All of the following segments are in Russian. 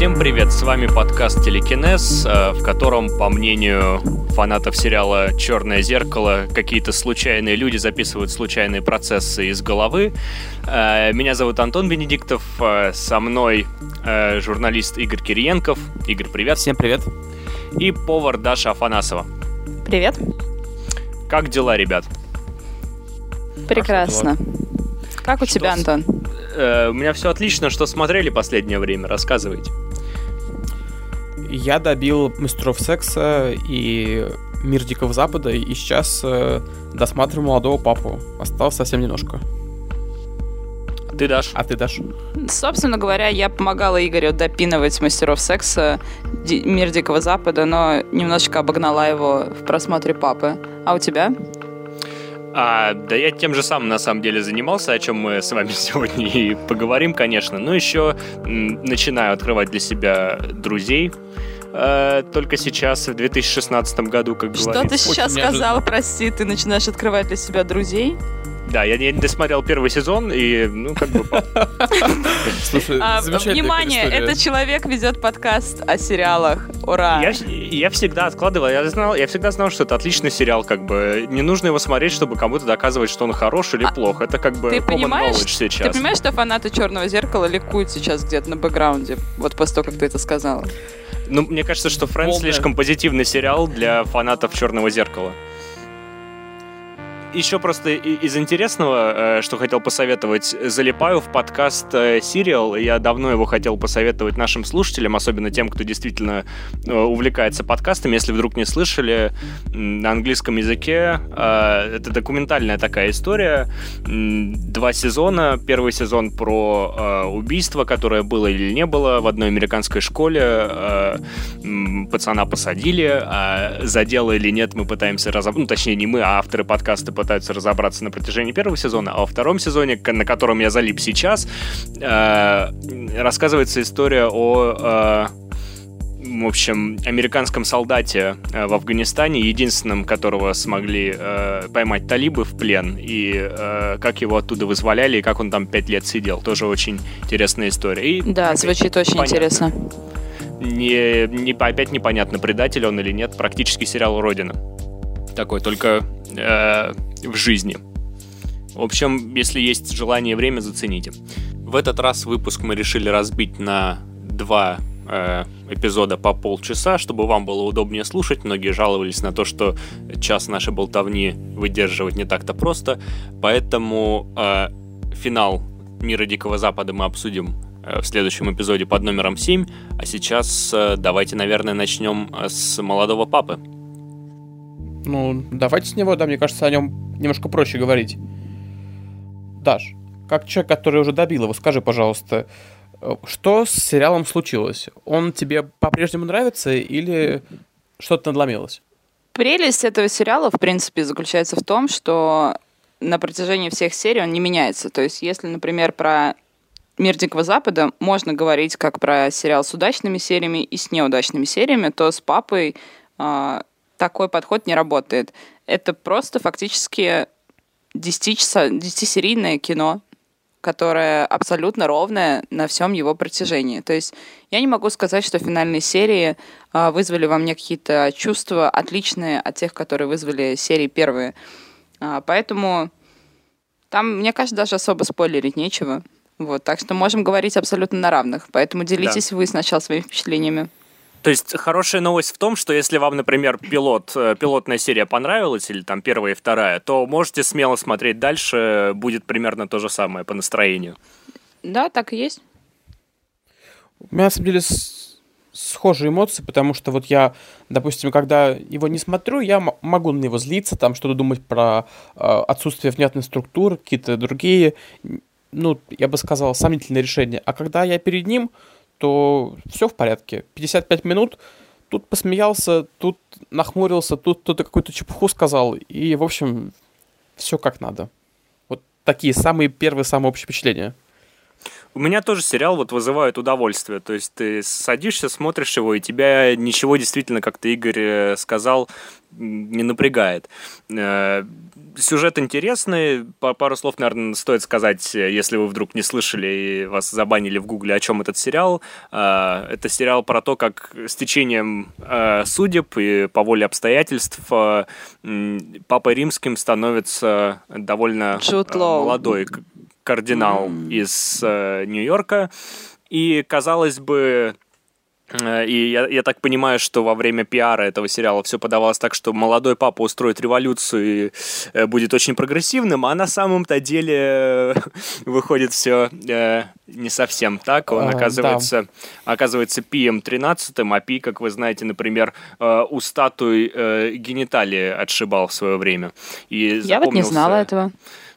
Всем привет, с вами подкаст Телекинез, э, в котором, по мнению фанатов сериала «Черное зеркало», какие-то случайные люди записывают случайные процессы из головы. Э, меня зовут Антон Бенедиктов, э, со мной журналист Игорь Кириенков. Игорь, привет. Всем привет. И повар Даша Афанасова. Привет. Как дела, ребят? Прекрасно. Как у что тебя, Антон? у меня все отлично. Что смотрели последнее время? Рассказывайте. Я добил мастеров секса и мир Дикого Запада, и сейчас э, досматриваю молодого папу. Осталось совсем немножко. А ты дашь? А ты дашь? Собственно говоря, я помогала Игорю допинывать мастеров секса мир Дикого Запада, но немножечко обогнала его в просмотре папы. А у тебя? А, да я тем же самым на самом деле занимался, о чем мы с вами сегодня и поговорим, конечно. Но еще начинаю открывать для себя друзей. Э, только сейчас, в 2016 году, как Что говорится. Что ты сейчас Очень сказал, неожиданно. прости, ты начинаешь открывать для себя друзей? Да, я не досмотрел первый сезон, и, ну, как бы... Слушай, а, Внимание, этот человек ведет подкаст о сериалах. Ура! Я, я всегда откладывал, я, знал, я всегда знал, что это отличный сериал, как бы. Не нужно его смотреть, чтобы кому-то доказывать, что он хорош или а, плох. Это как бы ты понимаешь, сейчас. Ты понимаешь, что фанаты «Черного зеркала» ликуют сейчас где-то на бэкграунде? Вот после того, как ты это сказала. Ну, мне кажется, что «Френдс» слишком позитивный сериал для фанатов «Черного зеркала» еще просто из интересного, э, что хотел посоветовать, залипаю в подкаст Serial. Э, Я давно его хотел посоветовать нашим слушателям, особенно тем, кто действительно э, увлекается подкастами. Если вдруг не слышали, на английском языке это документальная такая история. Два сезона. Первый сезон про убийство, которое было или не было в одной американской школе. Пацана посадили, а за дело или нет мы пытаемся разобрать. Ну, точнее, не мы, а авторы подкаста пытаются разобраться на протяжении первого сезона, а во втором сезоне, на котором я залип сейчас, э, рассказывается история о э, в общем, американском солдате э, в Афганистане, единственном, которого смогли э, поймать талибы в плен, и э, как его оттуда вызволяли, и как он там пять лет сидел. Тоже очень интересная история. И, да, звучит очень понятно. интересно. Не, не, опять непонятно, предатель он или нет. Практически сериал «Родина». Такой, только э, в жизни. В общем, если есть желание и время, зацените. В этот раз выпуск мы решили разбить на два э, эпизода по полчаса, чтобы вам было удобнее слушать. Многие жаловались на то, что час нашей болтовни выдерживать не так-то просто. Поэтому э, финал Мира Дикого Запада мы обсудим э, в следующем эпизоде под номером 7. А сейчас э, давайте, наверное, начнем э, с молодого папы. Ну, давайте с него, да, мне кажется, о нем немножко проще говорить. Даш, как человек, который уже добил его, скажи, пожалуйста, э, что с сериалом случилось? Он тебе по-прежнему нравится или что-то надломилось? Прелесть этого сериала, в принципе, заключается в том, что на протяжении всех серий он не меняется. То есть, если, например, про «Мир Дикого Запада» можно говорить как про сериал с удачными сериями и с неудачными сериями, то с «Папой» а, такой подход не работает. Это просто фактически 10-серийное кино, которое абсолютно ровное на всем его протяжении. То есть я не могу сказать, что финальные серии а, вызвали во мне какие-то чувства отличные от тех, которые вызвали серии первые. А, поэтому там, мне кажется, даже особо спойлерить нечего. Вот, так что можем говорить абсолютно на равных. Поэтому делитесь да. вы сначала своими впечатлениями. То есть хорошая новость в том, что если вам, например, пилот, э, пилотная серия понравилась, или там первая и вторая, то можете смело смотреть дальше, будет примерно то же самое по настроению. Да, так и есть. У меня, на самом деле, схожие эмоции, потому что вот я, допустим, когда его не смотрю, я могу на него злиться, там что-то думать про э, отсутствие внятной структуры, какие-то другие, ну, я бы сказал, сомнительные решения. А когда я перед ним, то все в порядке. 55 минут, тут посмеялся, тут нахмурился, тут кто-то какую-то чепуху сказал, и, в общем, все как надо. Вот такие самые первые, самые общие впечатления. У меня тоже сериал вот вызывает удовольствие. То есть ты садишься, смотришь его, и тебя ничего действительно, как ты, Игорь, э, сказал, не напрягает. Э, сюжет интересный. Пару слов, наверное, стоит сказать, если вы вдруг не слышали и вас забанили в гугле, о чем этот сериал. Э, это сериал про то, как с течением судеб и по воле обстоятельств Папой Римским становится довольно молодой кардинал mm. из э, Нью-Йорка. И, казалось бы, э, и я, я так понимаю, что во время пиара этого сериала все подавалось так, что молодой папа устроит революцию и э, будет очень прогрессивным, а на самом-то деле э, выходит все э, не совсем так. Он а, оказывается, да. оказывается пием 13 а пи, как вы знаете, например, э, у статуи э, гениталии отшибал в свое время. И я вот не знала этого.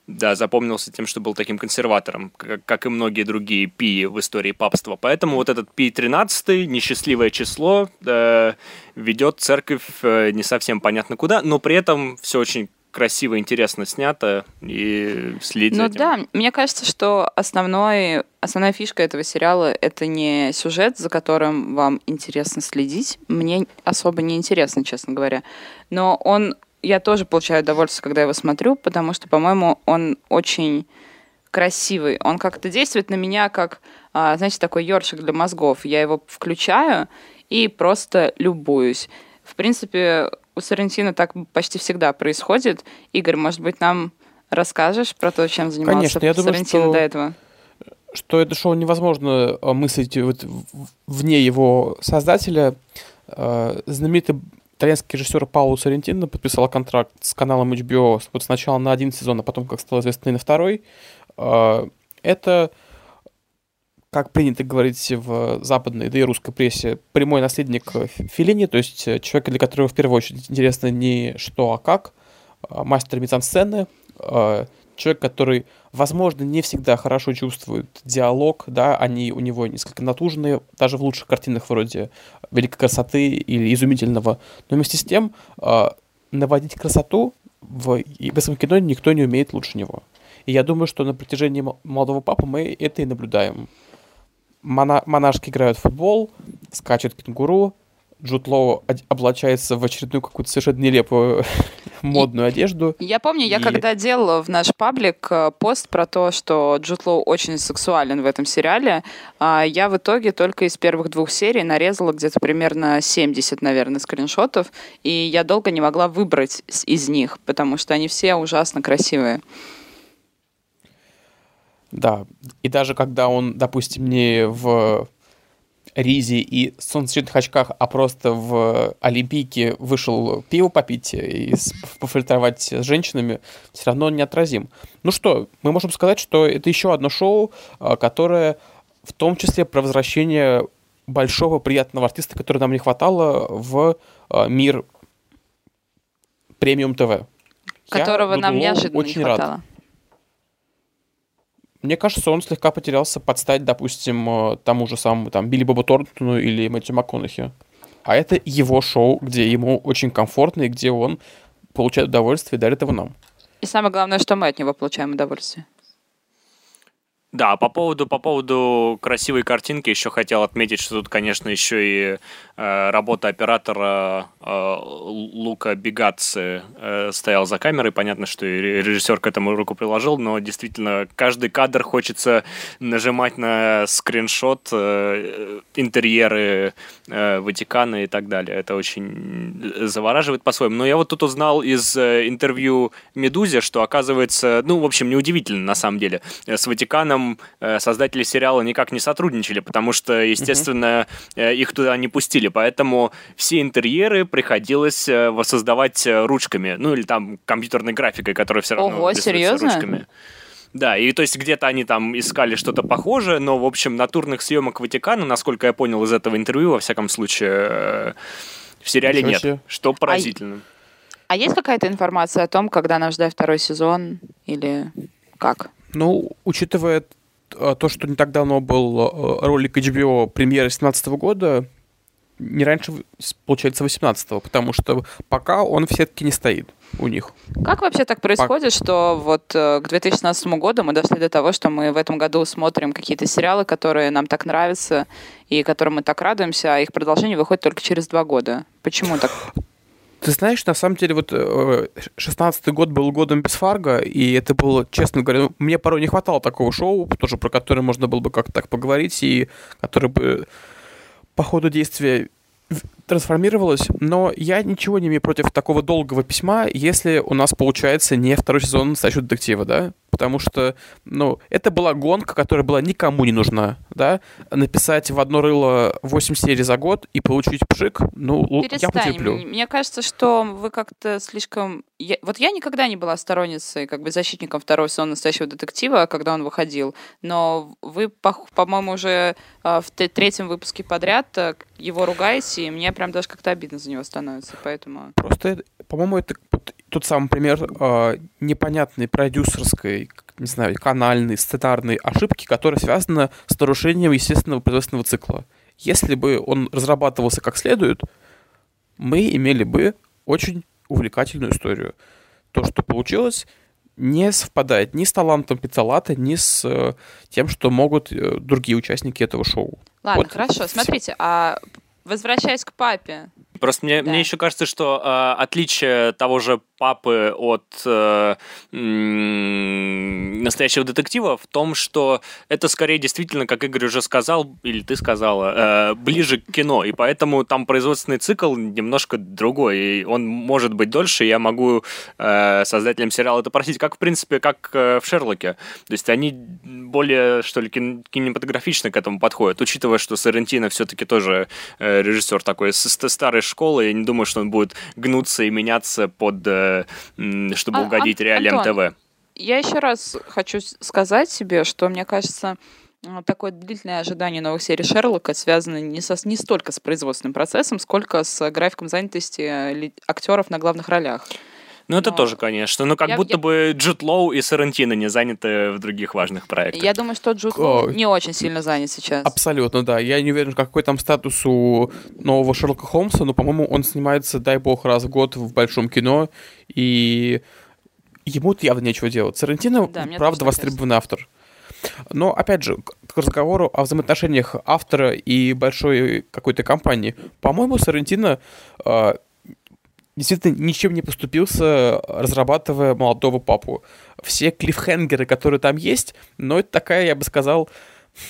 Да, запомнился тем, что был таким консерватором, как, и многие другие пи в истории папства. Поэтому вот этот пи 13 несчастливое число, э, ведет церковь э, не совсем понятно куда, но при этом все очень красиво, интересно снято и следить Ну да, мне кажется, что основной, основная фишка этого сериала — это не сюжет, за которым вам интересно следить. Мне особо не интересно, честно говоря. Но он я тоже получаю удовольствие, когда его смотрю, потому что, по-моему, он очень красивый. Он как-то действует на меня как, а, знаете, такой ёршик для мозгов. Я его включаю и просто любуюсь. В принципе, у Сарантино так почти всегда происходит. Игорь, может быть, нам расскажешь про то, чем занимался Конечно, я думаю, что... до этого? что это шоу невозможно а, мыслить вот вне его создателя. А, знаменитый итальянский режиссер Пауло Соррентино подписал контракт с каналом HBO вот сначала на один сезон, а потом, как стало известно, и на второй. А, это, как принято говорить в западной, да и русской прессе, прямой наследник Филини, то есть человек, для которого в первую очередь интересно не что, а как, а мастер мизансцены, а, человек, который, возможно, не всегда хорошо чувствует диалог, да, они у него несколько натужные, даже в лучших картинах вроде «Великой красоты» или «Изумительного», но вместе с тем э, наводить красоту в японском кино никто не умеет лучше него. И я думаю, что на протяжении «Молодого папы» мы это и наблюдаем. Мона монашки играют в футбол, скачет кенгуру, Джуд Лоу облачается в очередную какую-то совершенно нелепую модную одежду. Я помню, я когда делала в наш паблик э, пост про то, что Джуд Лоу очень сексуален в этом сериале, а, я в итоге только из первых двух серий нарезала где-то примерно 70, наверное, скриншотов, и я долго не могла выбрать из них, потому что они все ужасно красивые. Да, и даже когда он, допустим, не в Ризе и солнцезащитных очках, а просто в Олимпийке вышел пиво попить и пофильтровать с женщинами, все равно он неотразим. Ну что, мы можем сказать, что это еще одно шоу, а, которое в том числе про возвращение большого приятного артиста, который нам не хватало в а, мир премиум ТВ. Которого Я, нам неожиданно очень не хватало. Рад. Мне кажется, он слегка потерялся под стать, допустим, э, тому же самому там Билли Боба Торнтону или Мэтью МакКонахи. А это его шоу, где ему очень комфортно и где он получает удовольствие и дарит его нам. И самое главное, что мы от него получаем удовольствие. Да, по поводу, по поводу красивой картинки еще хотел отметить, что тут, конечно, еще и э, работа оператора э, Лука Бегатцы э, стоял за камерой. Понятно, что и режиссер к этому руку приложил, но действительно каждый кадр хочется нажимать на скриншот э, интерьеры э, Ватикана и так далее. Это очень завораживает по-своему. Но я вот тут узнал из э, интервью Медузе, что оказывается, ну, в общем, неудивительно на самом деле, с Ватиканом этом э, создатели сериала никак не сотрудничали, потому что, естественно, mm-hmm. их туда не пустили. Поэтому все интерьеры приходилось э, воссоздавать ручками. Ну, или там компьютерной графикой, которая все равно Ого, серьезно? ручками. Да, и то есть где-то они там искали что-то похожее, но, в общем, натурных съемок Ватикана, насколько я понял из этого интервью, во всяком случае, в сериале Ничего нет, себе. что поразительно. А, а есть какая-то информация о том, когда нам ждать второй сезон или как? Ну, учитывая э, то, что не так давно был э, ролик HBO премьеры 2017 года, не раньше, получается, 18-го, потому что пока он в сетке не стоит у них. Как вообще так происходит, что вот э, к 2016 году мы дошли до того, что мы в этом году смотрим какие-то сериалы, которые нам так нравятся и которым мы так радуемся, а их продолжение выходит только через два года? Почему так? Ты знаешь, на самом деле, вот 16-й год был годом без Фарго, и это было, честно говоря, ну, мне порой не хватало такого шоу, тоже про которое можно было бы как-то так поговорить, и которое бы по ходу действия трансформировалось, но я ничего не имею против такого долгого письма, если у нас получается не второй сезон настоящего детектива, да? Потому что, ну, это была гонка, которая была никому не нужна, да? Написать в одно рыло 8 серий за год и получить пшик, ну, Перестань. я потерплю. Мне кажется, что вы как-то слишком... Я... Вот я никогда не была сторонницей, как бы защитником второго сезона настоящего детектива, когда он выходил, но вы, по-моему, уже а, в третьем выпуске подряд э, его ругаете, и мне прям даже как-то обидно за него становится, поэтому... Просто, по-моему, это тот самый пример э, непонятной продюсерской, не знаю, канальной, сценарной ошибки, которая связана с нарушением естественного производственного цикла. Если бы он разрабатывался как следует, мы имели бы очень увлекательную историю. То, что получилось, не совпадает ни с талантом Пиццалата, ни с э, тем, что могут э, другие участники этого шоу. Ладно, вот хорошо. Смотрите, а возвращаясь к папе, Просто мне, да. мне еще кажется, что э, отличие того же папы от э, настоящего детектива в том, что это скорее действительно, как Игорь уже сказал, или ты сказала, э, ближе к кино, и поэтому там производственный цикл немножко другой, и он может быть дольше, я могу э, создателям сериала это просить, как в принципе, как э, в Шерлоке. То есть они более, что ли, кинематографично к этому подходят, учитывая, что Сарантино все-таки тоже э, режиссер такой с старой школы, я не думаю, что он будет гнуться и меняться под э, чтобы а, угодить а, реалиям Антон, ТВ. Я еще раз хочу сказать себе, что мне кажется, такое длительное ожидание новых серий Шерлока связано не, со, не столько с производственным процессом, сколько с графиком занятости э, актеров на главных ролях. Ну, это Но... тоже, конечно. Но как я, будто я... бы Джуд Лоу и Сарантино не заняты в других важных проектах. Я думаю, что Джуд Лоу не очень сильно занят сейчас. Абсолютно, да. Я не уверен, какой там статус у нового Шерлока Холмса, но, по-моему, он снимается, дай бог, раз в год в большом кино, и ему явно нечего делать. Сарантино, да, правда, востребованный автор. Но, опять же, к разговору о взаимоотношениях автора и большой какой-то компании. По-моему, Сарантино э, действительно ничем не поступился, разрабатывая молодого папу. Все клиффхенгеры, которые там есть, но это такая, я бы сказал,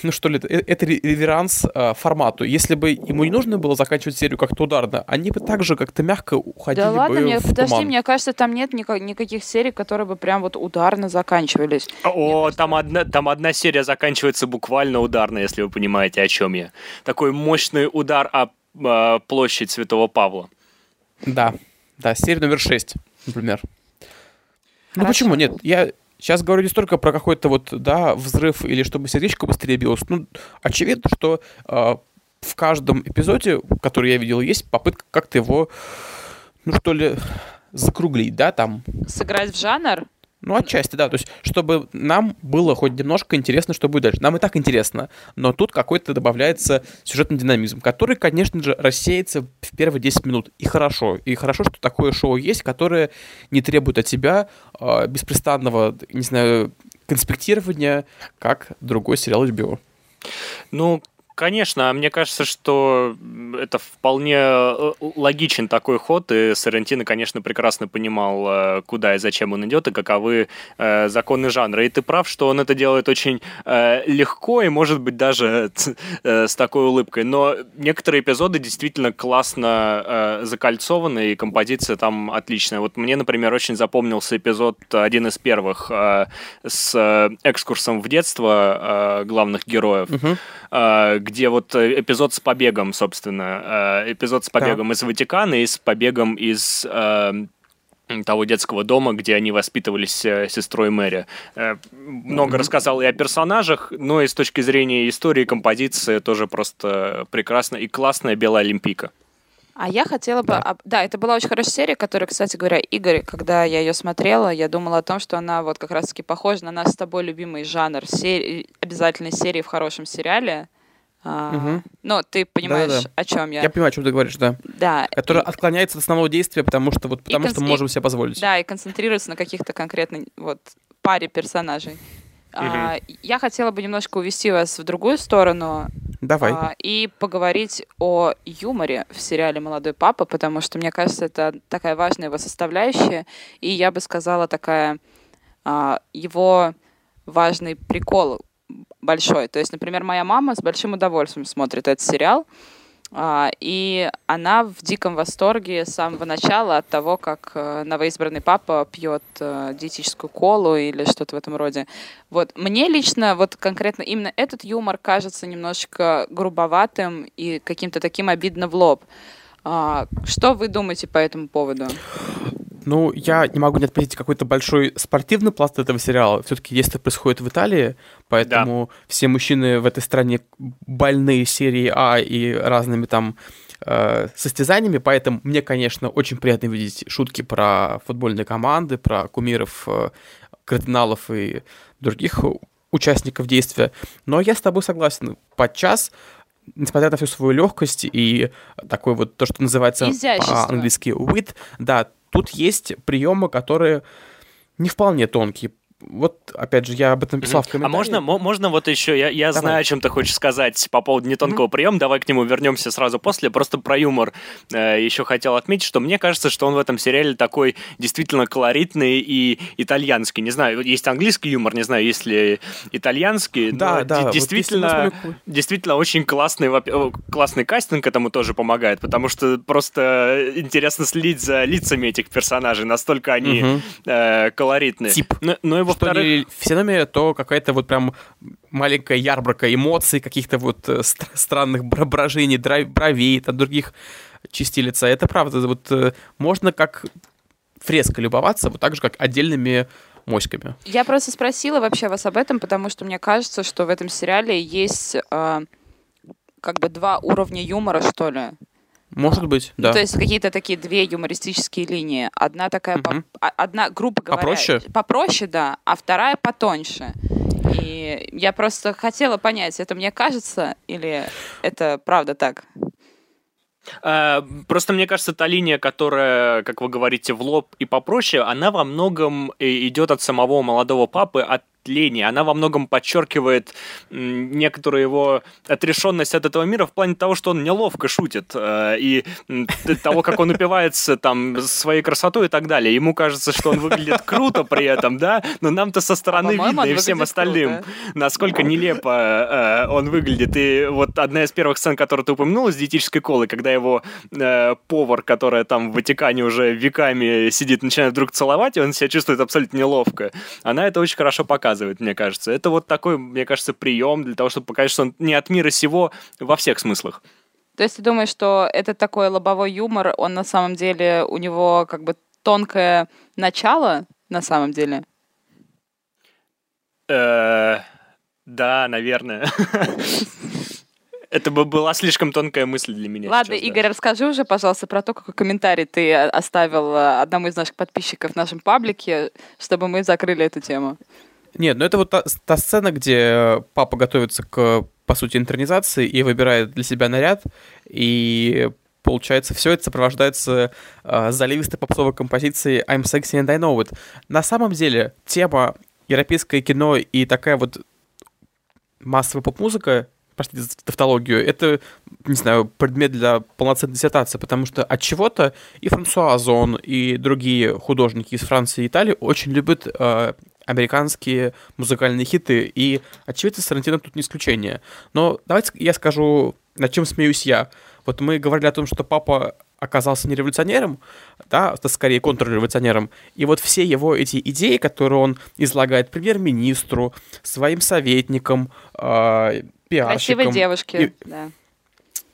ну что ли, э, это реверанс э, формату. Если бы ему не нужно было заканчивать серию как-то ударно, они бы также как-то мягко уходили да ладно, бы мне, в подожди, туман. мне кажется, там нет никак, никаких серий, которые бы прям вот ударно заканчивались. О, там одна, там одна серия заканчивается буквально ударно, если вы понимаете, о чем я. Такой мощный удар о, о площадь Святого Павла. Да. Да, серия номер 6, например. Ну почему нет? Я сейчас говорю не столько про какой-то вот, да, взрыв или чтобы сердечко быстрее билось. Ну, очевидно, что э, в каждом эпизоде, который я видел, есть попытка как-то его, ну что ли, закруглить, да, там. Сыграть в жанр? Ну, отчасти, да. То есть, чтобы нам было хоть немножко интересно, что будет дальше. Нам и так интересно, но тут какой-то добавляется сюжетный динамизм, который, конечно же, рассеется в первые 10 минут. И хорошо. И хорошо, что такое шоу есть, которое не требует от тебя э, беспрестанного, не знаю, конспектирования, как другой сериал HBO. Ну, Конечно, мне кажется, что это вполне э, логичен такой ход, и Сарантино, конечно, прекрасно понимал, э, куда и зачем он идет, и каковы э, законы жанра. И ты прав, что он это делает очень легко и, может быть, даже с такой улыбкой. Но некоторые эпизоды действительно классно закольцованы, и композиция там отличная. Вот мне, например, очень запомнился эпизод, один из первых, с экскурсом в детство главных героев. Угу где вот э, эпизод с побегом, собственно, э, эпизод с побегом да. из Ватикана и с побегом из э, того детского дома, где они воспитывались с сестрой Мэри. Много mm-hmm. рассказал и о персонажах, но и с точки зрения истории, композиции тоже просто прекрасно и классная белая олимпийка. А я хотела бы... Да. да, это была очень хорошая серия, которая, кстати говоря, Игорь, когда я ее смотрела, я думала о том, что она вот как раз-таки похожа на наш с тобой любимый жанр серии, обязательной серии в хорошем сериале — А, Мгм. Ну, ты понимаешь, Да-да-да. о чем я. Я понимаю, о чем ты говоришь, да. Да. Которая и- отклоняется от основного действия, потому что вот потому что конс- мы можем себе позволить. Да, и концентрируется на каких-то конкретной вот паре персонажей. А, я хотела бы немножко увести вас в другую сторону Давай. а, и поговорить о юморе в сериале «Молодой папа», потому что, мне кажется, это такая важная его составляющая, и я бы сказала, такая а, его важный прикол большой. То есть, например, моя мама с большим удовольствием смотрит этот сериал, а, и она в диком восторге с самого начала от того, как э, новоизбранный папа пьет э, диетическую колу или что-то в этом роде. Вот мне лично вот конкретно именно этот юмор кажется немножечко грубоватым и каким-то таким обидно в лоб. А, что вы думаете по этому поводу? Ну, я не могу не отметить какой-то большой спортивный пласт этого сериала. Все-таки действие происходит в Италии, поэтому все мужчины в этой стране больны серией А и разными там э, состязаниями, поэтому мне, конечно, очень приятно видеть шутки про футбольные команды, про кумиров, э, кардиналов и других участников действия. Но я с тобой согласен. Подчас несмотря на всю свою легкость и такой вот то, что называется по-английски wit, да, тут есть приемы, которые не вполне тонкие. Вот, опять же, я об этом писал в А комментариях. можно, мо- можно вот еще, я, я Давай. знаю, о чем ты хочешь сказать по поводу нетонкого приема, давай к нему вернемся сразу после, просто про юмор э, еще хотел отметить, что мне кажется, что он в этом сериале такой действительно колоритный и итальянский, не знаю, есть английский юмор, не знаю, есть ли итальянский, Да, но да, вот действительно, мы смотрим- действительно очень классный, классный кастинг этому тоже помогает, потому что просто интересно следить за лицами этих персонажей, настолько они Мгм. э, колоритные. Тип. Ну, ну и Что во-вторых... не физиономия, то какая-то вот прям маленькая ярмарка эмоций, каких-то вот э, стр- странных брожений, бровей, там, других частей лица. Это правда. Вот э, можно как фреска любоваться, вот так же, как отдельными моськами. Я просто спросила вообще вас об этом, потому что мне кажется, что в этом сериале есть э, как бы два уровня юмора, что ли. Может быть, Ну, да. то есть какие-то такие две юмористические линии. Одна такая, по- Мгм. а- одна, грубо говоря... Попроще? Попроще, да, а вторая потоньше. И я просто хотела понять, это мне кажется или это правда так? Э, Просто мне кажется, та линия, которая, как вы говорите, в лоб и попроще, она во многом идет от самого молодого папы, от лени. Она во многом подчеркивает некоторую его отрешенность от этого мира в плане того, что он неловко шутит э, и того, как он упивается там своей красотой и так далее. Ему кажется, что он выглядит круто при этом, да, но нам-то со стороны По-моему, видно и всем остальным, круто. насколько нелепо э, он выглядит. И вот одна из первых сцен, которую ты упомянула с диетической колой, когда его э, повар, которая там в Ватикане уже веками сидит, начинает вдруг целовать, и он себя чувствует абсолютно неловко. Она это очень хорошо показывает, мне кажется. Это вот такой, мне кажется, прием для того, чтобы показать, что он не от мира сего во всех смыслах. То есть ты думаешь, что это такой лобовой юмор, он на самом деле, у него как бы тонкое начало на самом деле? Э, Да, наверное. Это бы была слишком тонкая мысль для меня. Ладно, сейчас, да. Игорь, расскажи уже, пожалуйста, про то, какой комментарий ты э, оставил э, одному из наших подписчиков в нашем паблике, чтобы мы закрыли эту тему. Нет, ну это вот та, та сцена, где папа готовится к, по сути, интернизации и выбирает для себя наряд, и получается, все это сопровождается э, заливистой попсовой композицией I'm sexy and I know it. На самом деле, тема европейское кино и такая вот массовая поп-музыка, простите за тавтологию, это, не знаю, предмет для полноценной диссертации, потому что от чего-то и Франсуа Озон, и другие художники из Франции и Италии очень любят э, американские музыкальные хиты, и, очевидно, Сарантино тут не исключение. Но давайте я скажу, над чем смеюсь я. Вот мы говорили о том, что папа оказался не революционером, да, это скорее контрреволюционером. И вот все его эти идеи, которые он излагает премьер-министру, своим советникам, э, пиарщикам, Красивые девушки, и- да.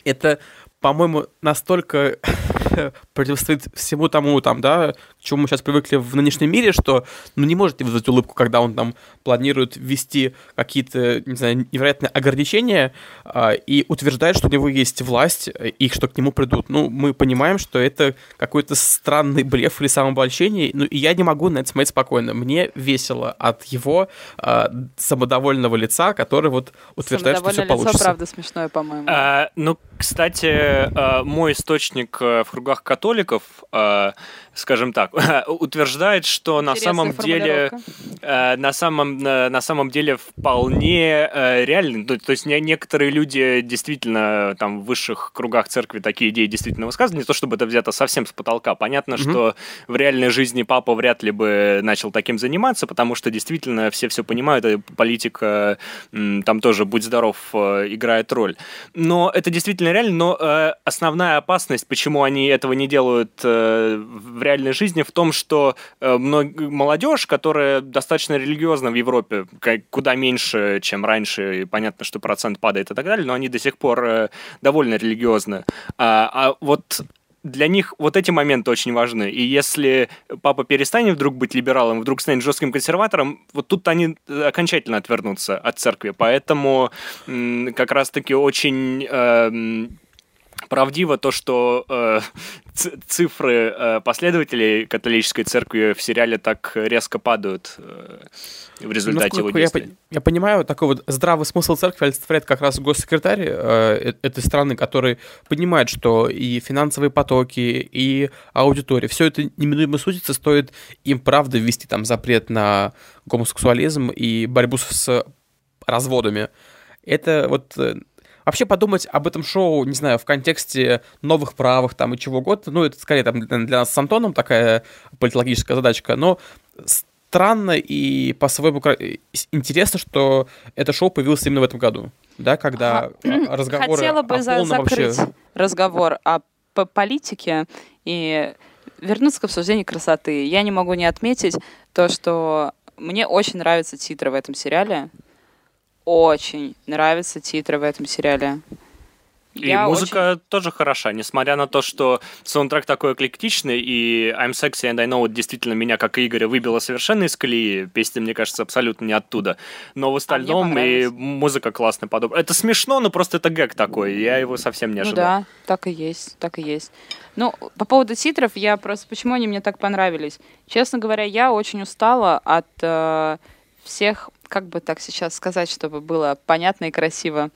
это, по-моему, настолько противостоит всему тому, там, да, чему мы сейчас привыкли в нынешнем мире, что, ну, не может вызвать улыбку, когда он там планирует ввести какие-то, не знаю, невероятные ограничения э, и утверждает, что у него есть власть и что к нему придут. Ну, мы понимаем, что это какой-то странный блеф или самообольщение, ну, и я не могу на это смотреть спокойно. Мне весело от его э, самодовольного лица, который вот утверждает, что все лицо, получится. правда, смешное, по-моему. А, ну, кстати, а, мой источник э, в кругах католиков, скажем так, утверждает, что на самом деле э, на самом на самом деле вполне э, реально, то, то есть некоторые люди действительно там в высших кругах церкви такие идеи действительно высказывают, не то чтобы это взято совсем с потолка. Понятно, mm-hmm. что в реальной жизни папа вряд ли бы начал таким заниматься, потому что действительно все все понимают, и политика там тоже будь здоров играет роль. Но это действительно реально, но э, основная опасность, почему они этого не делают э, в реальной жизни, в том, что э, молодежь, которая достаточно религиозна в Европе, куда меньше, чем раньше, и понятно, что процент падает и так далее, но они до сих пор э, довольно религиозны. А, а вот для них вот эти моменты очень важны. И если папа перестанет вдруг быть либералом, вдруг станет жестким консерватором, вот тут они окончательно отвернутся от церкви. Поэтому как раз-таки очень э, правдиво то, что э, цифры э, последователей католической церкви в сериале так резко падают э, в результате ну, его действий. Я, я понимаю, такой вот здравый смысл церкви олицетворяет как раз госсекретарь э, э, этой страны, который понимает, что и финансовые потоки, и аудитория, все это неминуемо сутится, стоит им правда ввести там запрет на гомосексуализм и борьбу с разводами. Это вот э, вообще подумать об этом шоу, не знаю, в контексте новых правых там и чего угодно, ну, это скорее там для нас с Антоном такая политологическая задачка, но странно и по-своему интересно, что это шоу появилось именно в этом году, да, когда а, разговоры Хотела бы о за закрыть вообще... разговор о политике и вернуться к обсуждению красоты. Я не могу не отметить то, что мне очень нравятся титры в этом сериале очень нравятся титры в этом сериале. И я музыка очень... тоже хороша, несмотря на то, что саундтрек такой эклектичный, и I'm Sexy and I Know It действительно меня, как и Игоря, выбило совершенно из колеи. Песня, мне кажется, абсолютно не оттуда. Но в а остальном а и музыка классно подобрана. Это смешно, но просто это гэг такой, я его совсем не ну ожидал. Ну да, так и есть, так и есть. Ну, по поводу титров, я просто... Почему они мне так понравились? Честно говоря, я очень устала от э, всех как бы так сейчас сказать, чтобы было понятно и красиво,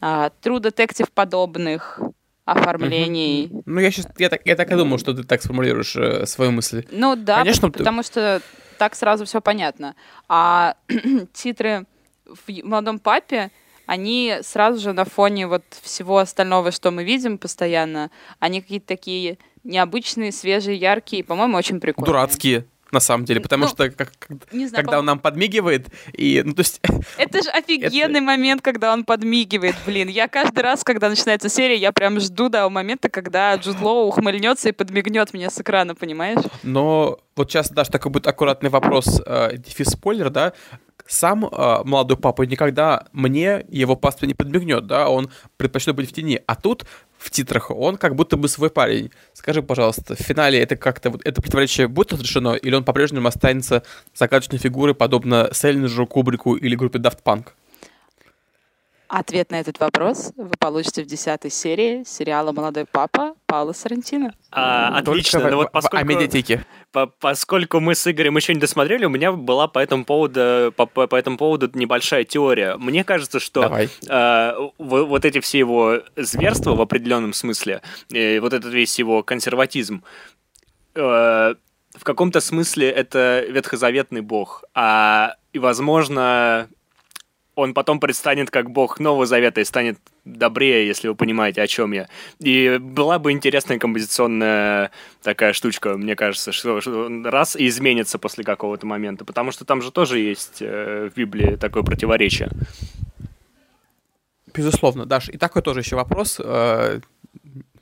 а, True Detective подобных оформлений. Ну, я сейчас, я так, я так и думал, что ты так сформулируешь э, свою мысль. Ну да, Конечно, потому ты... что так сразу все понятно. А титры в «Молодом папе», они сразу же на фоне вот всего остального, что мы видим постоянно, они какие-то такие необычные, свежие, яркие, по-моему, очень прикольные. Дурацкие на самом деле, потому ну, что как, не знаю, когда он нам подмигивает, и, ну, то есть... Это же офигенный это... момент, когда он подмигивает, блин. Я каждый раз, когда начинается серия, я прям жду до момента, когда Джуд Лоу ухмыльнется и подмигнет мне с экрана, понимаешь? Но вот сейчас даже такой будет аккуратный вопрос, э, дефис спойлер, да, сам э, молодой папа никогда мне его паства не подмигнет, да, он предпочтет быть в тени. А тут в титрах он как будто бы свой парень. Скажи, пожалуйста, в финале это как-то вот это противоречие будет разрешено, или он по-прежнему останется загадочной фигурой, подобно Селлинджеру, Кубрику или группе Daft Punk? Ответ на этот вопрос вы получите в десятой серии сериала «Молодой папа» Паула Сарантино. А, отлично. Только ну, вот поскольку. По поскольку мы с Игорем еще не досмотрели, у меня была по этому поводу, по, по этому поводу небольшая теория. Мне кажется, что э, вот эти все его зверства в определенном смысле, э, вот этот весь его консерватизм, э, в каком-то смысле это ветхозаветный бог. А, и, возможно, он потом предстанет как бог Нового Завета и станет добрее, если вы понимаете, о чем я. И была бы интересная композиционная такая штучка, мне кажется, что, раз и изменится после какого-то момента, потому что там же тоже есть э, в Библии такое противоречие. Безусловно, Даш. И такой тоже еще вопрос.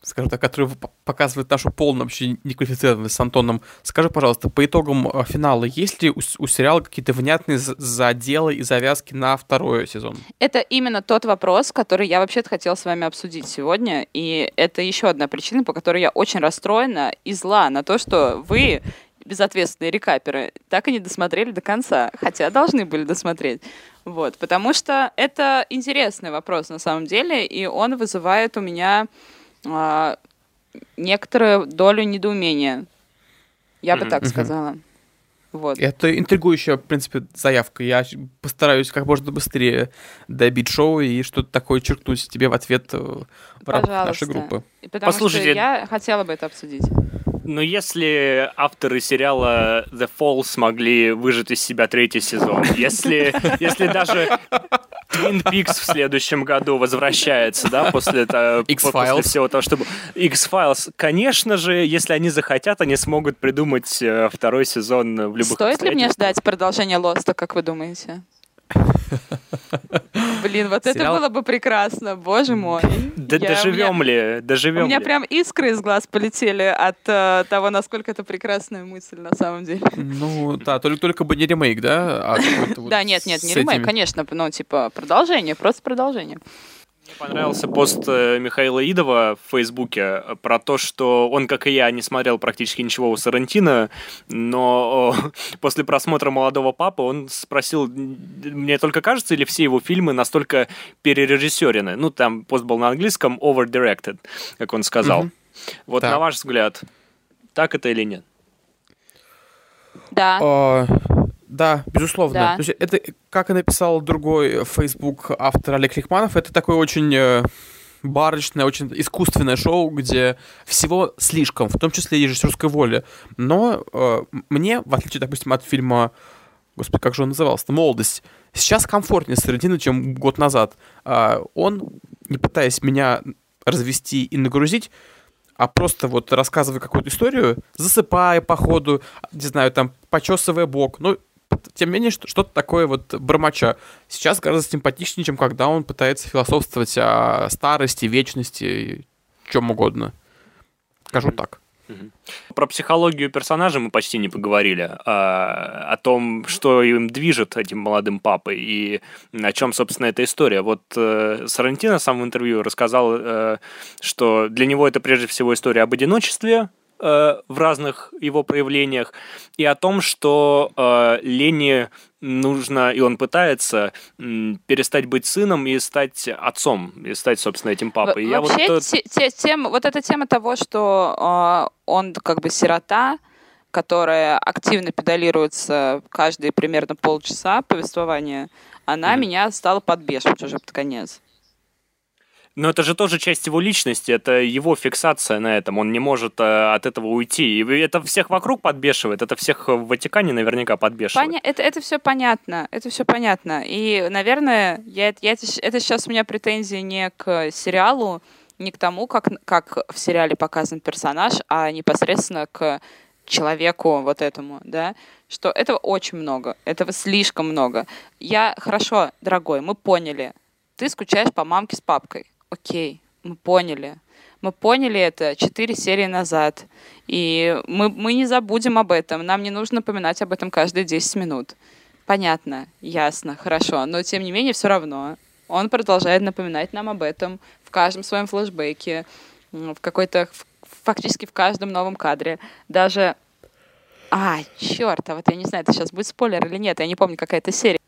Скажем так, который показывает нашу полную вообще неквалифицированность с Антоном. Скажи, пожалуйста, по итогам э, финала, есть ли у, у сериала какие-то внятные заделы и завязки на второй сезон? Это именно тот вопрос, который я вообще-то хотела с вами обсудить сегодня, и это еще одна причина, по которой я очень расстроена и зла на то, что вы безответственные рекаперы так и не досмотрели до конца, хотя должны были досмотреть. Вот, потому что это интересный вопрос на самом деле, и он вызывает у меня э, некоторую долю недоумения. Я бы так сказала. Вот. Это интригующая, в принципе, заявка. Я постараюсь как можно быстрее добить шоу и что-то такое черкнуть тебе в ответ э, в рамках нашей группы. Потому Послушайте, что я хотела бы это обсудить. Но если авторы сериала The Fall смогли выжать из себя третий сезон, если, если даже Twin Peaks в следующем году возвращается, да, после, это, после всего того, чтобы... X-Files, конечно же, если они захотят, они смогут придумать э, второй сезон в любых Стоит ли мне ждать продолжения Лоста, как вы думаете? Блин, вот Сериал... это было бы прекрасно, боже мой. Да я, доживем меня, ли, доживем У меня ли? прям искры из глаз полетели от uh, того, насколько это прекрасная мысль на самом деле. Ну, да, только, только бы не ремейк, да? А да, нет, нет, не ремейк, конечно, ну, типа, продолжение, просто продолжение. Мне понравился пост э, Михаила Идова в Фейсбуке э, про то, что он, как и я, не смотрел практически ничего у Сарантино, но после просмотра «Молодого папы» он спросил, мне только кажется, или все его фильмы настолько перережиссерены? Ну, там пост был на английском «over-directed», как он сказал. Угу. Вот так. на ваш взгляд, так это или нет? Да. А, да, безусловно. Да. То есть это, как и написал другой Facebook автор Олег Рихманов, это такой очень э, барочное, очень искусственное шоу, где всего слишком, в том числе и режиссерской воли. Но э, мне, в отличие, допустим, от фильма, господи, как же он назывался, «Молодость», сейчас комфортнее с Тарантино, чем год назад. Э, он, не пытаясь меня развести и нагрузить, а просто вот рассказывая какую-то историю, засыпая по ходу, не знаю, там, почесывая бок, ну, тем не менее, что-то такое вот бормоча. Сейчас гораздо симпатичнее, чем когда он пытается философствовать о старости, вечности, чем угодно. Скажу так. Про психологию персонажа мы почти не поговорили, а, о том, что им движет этим молодым папой и о чем, собственно, эта история. Вот э, Сарантино сам в интервью рассказал, э, что для него это прежде всего история об одиночестве, э, в разных его проявлениях, и о том, что э, Лене нужно, и он пытается перестать быть сыном и стать отцом, и стать, собственно, этим папой. Я Вообще, вот, те, те, тема, вот эта тема того, что э, он как бы сирота, которая активно педалируется каждые примерно полчаса повествования, она mm-hmm. меня стала подбешивать уже под конец. Но это же тоже часть его личности, это его фиксация на этом, он не может э, от этого уйти. И это всех вокруг подбешивает, это всех в Ватикане наверняка подбешивает. Поня... Это, это все понятно, это все понятно. И, наверное, я, я, это, сейчас у меня претензии не к сериалу, не к тому, как, как в сериале показан персонаж, а непосредственно к человеку вот этому, да, что этого очень много, этого слишком много. Я, хорошо, дорогой, мы поняли, ты скучаешь по мамке с папкой окей, мы поняли. Мы поняли это четыре серии назад. И мы, мы не забудем об этом. Нам не нужно напоминать об этом каждые 10 минут. Понятно, ясно, хорошо. Но тем не менее, все равно. Он продолжает напоминать нам об этом в каждом своем флешбеке, в какой-то, фактически в каждом новом кадре. Даже а, черт, а вот я не знаю, это сейчас будет спойлер или нет, я не помню, какая это серия.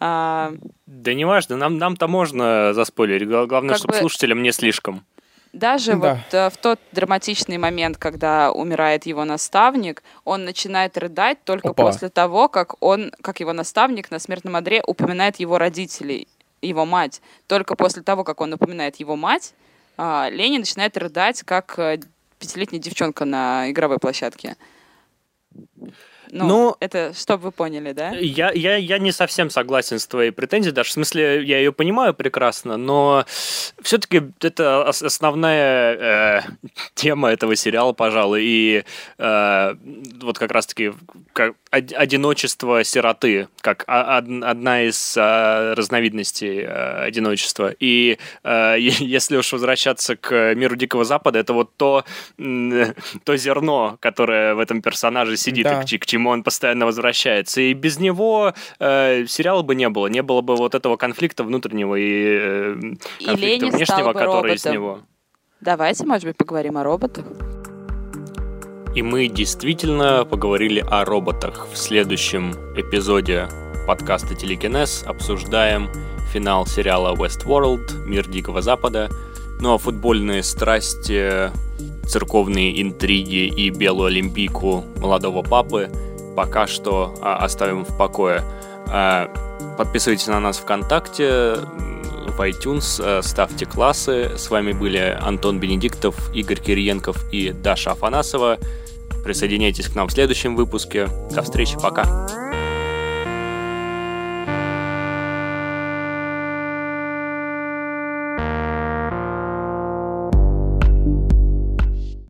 А... Да не важно, нам, нам-то можно заспойлерить. Главное, чтобы бы... слушателям не слишком. Даже да. вот э, в тот драматичный момент, когда умирает его наставник, он начинает рыдать только Опа. после того, как он, как его наставник на смертном одре упоминает его родителей, его мать. Только после того, как он упоминает его мать, э, Ленин начинает рыдать, как э, пятилетняя девчонка на игровой площадке. Ну, Ну, это чтобы вы поняли, да? Я, я, я не совсем согласен с твоей претензией, даже в смысле, я ее понимаю прекрасно, но все-таки это ос- основная э, тема этого сериала, пожалуй, и э, вот как раз-таки как од- одиночество сироты, как одна из э, разновидностей э, одиночества. И э, если уж возвращаться к миру Дикого Запада, это вот то, м, то зерно, которое в этом персонаже сидит, Да. и к, к чему он постоянно возвращается. И без него э, сериала бы не было, не было бы вот этого конфликта внутреннего и э, И конфликта Ленни внешнего, который из роботом. него. Давайте, может быть, поговорим о роботах. И мы действительно поговорили о роботах. В следующем эпизоде подкаста Телекинез обсуждаем финал сериала Westworld, Мир Дикого Запада. Ну а футбольные страсти, церковные интриги и белую олимпийку молодого папы пока что а, оставим в покое. А, Подписывайтесь на нас ВКонтакте, в iTunes, э, ставьте классы. С вами были Антон Бенедиктов, Игорь Кириенков и Даша Афанасова. Присоединяйтесь к нам в следующем выпуске. До встречи, пока.